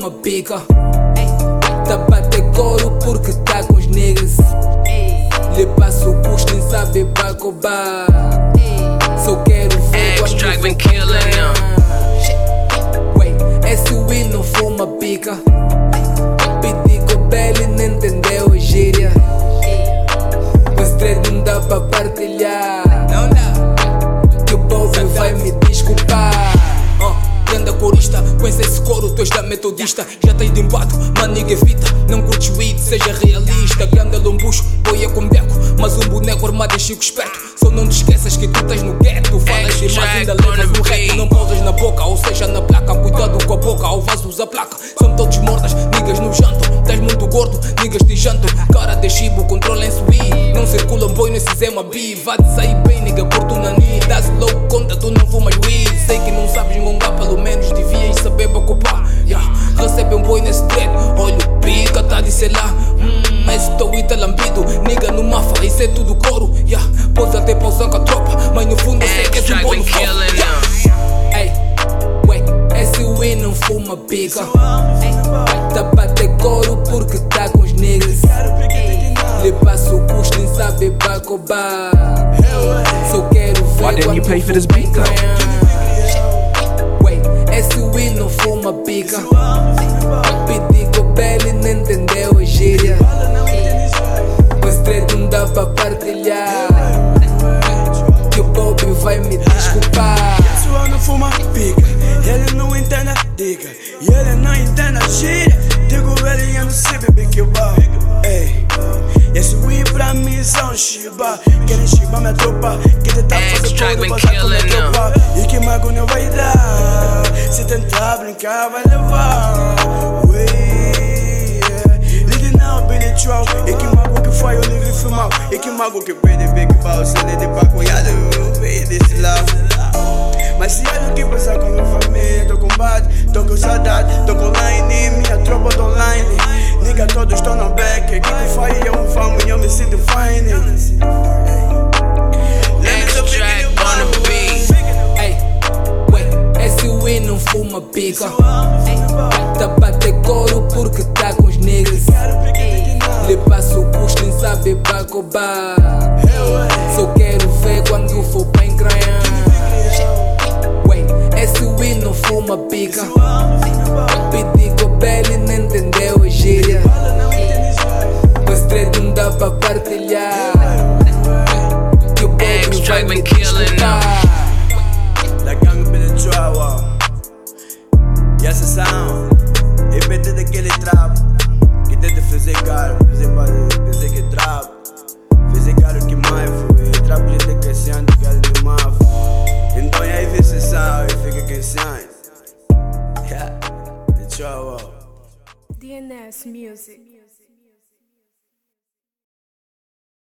uma pica. Tapa até couro porque tá com os niggas. Lhe passo o custo em saber pra cobrar. Só quero ver quanto been killing. Wait, esse Will não foi uma pica. Metodista. Já tens de embate, maniga evita. Não curtes weed, seja realista. Grande lombucho, boia com beco. Mas um boneco armado é chico esperto. Só não te esqueças que tu estás no gueto. Falas demais, ainda levas no rap. Não pausas na boca, ou seja, na placa. Cuidado com a boca, ao vaso usa placa. São todos mordas, niggas no janto. Estás muito gordo, niggas te janto. Cara de chibo, controla em subir. Não circulam boi nesse Zema B. Vá de sair bem, nigga, por tu nani. Dá-se louco, conta, tu não fumas weed. Sei que não sabes engongar, boi nesse dread. Olha o pica, tá de sei lá. Hum, esse teu ita lambido. Nigga no mafa, isso é tudo couro. Yeah. Pôs até pausão com a tropa. Mas no fundo eu sei que és um Yeah. them. Ei, wait, SUI não fuma pica. Tá pra ter couro porque tá com os niggas. Lhe passo o custo nem sabe pra cobrar. Só quero ver Why didn't you pay for this beat, though? Wait, SUI não fuma pica. Dá pra partilhar. Que o Bob vai me desculpar. Sua não fuma pica, ele não entende a dica E ele não entende a gíria. Digo ele eu não sei beber que bar Ei, esse weed pra mim são chiba Querem chibar minha tropa Que tentar fazer been passar com minha tropa E que mago não vai dar. Se tentar brincar vai levar. Ui, yeah. Troll que mago que perde big ball Se ele de pra cunhado, veio desse lado mas se é do que pensar com minha família, tô com bad, tô com saudade, tô com line, minha tropa do online. Nigga, todos estão no back, que tu faz é um famo e eu me sinto fine. Extract on the beat. Ei, wait, SUI não fuma pica. Pra cobrar. Só quero ver quando for pra encranhar. Wait, SUI não fuma pica. Pedi Belly não entendeu a gíria. O straight não dá pra partilhar. Que o vai me been them. desculpar. Da gangue pela trova. E essa sound, Yeah, the trova. DNS Music.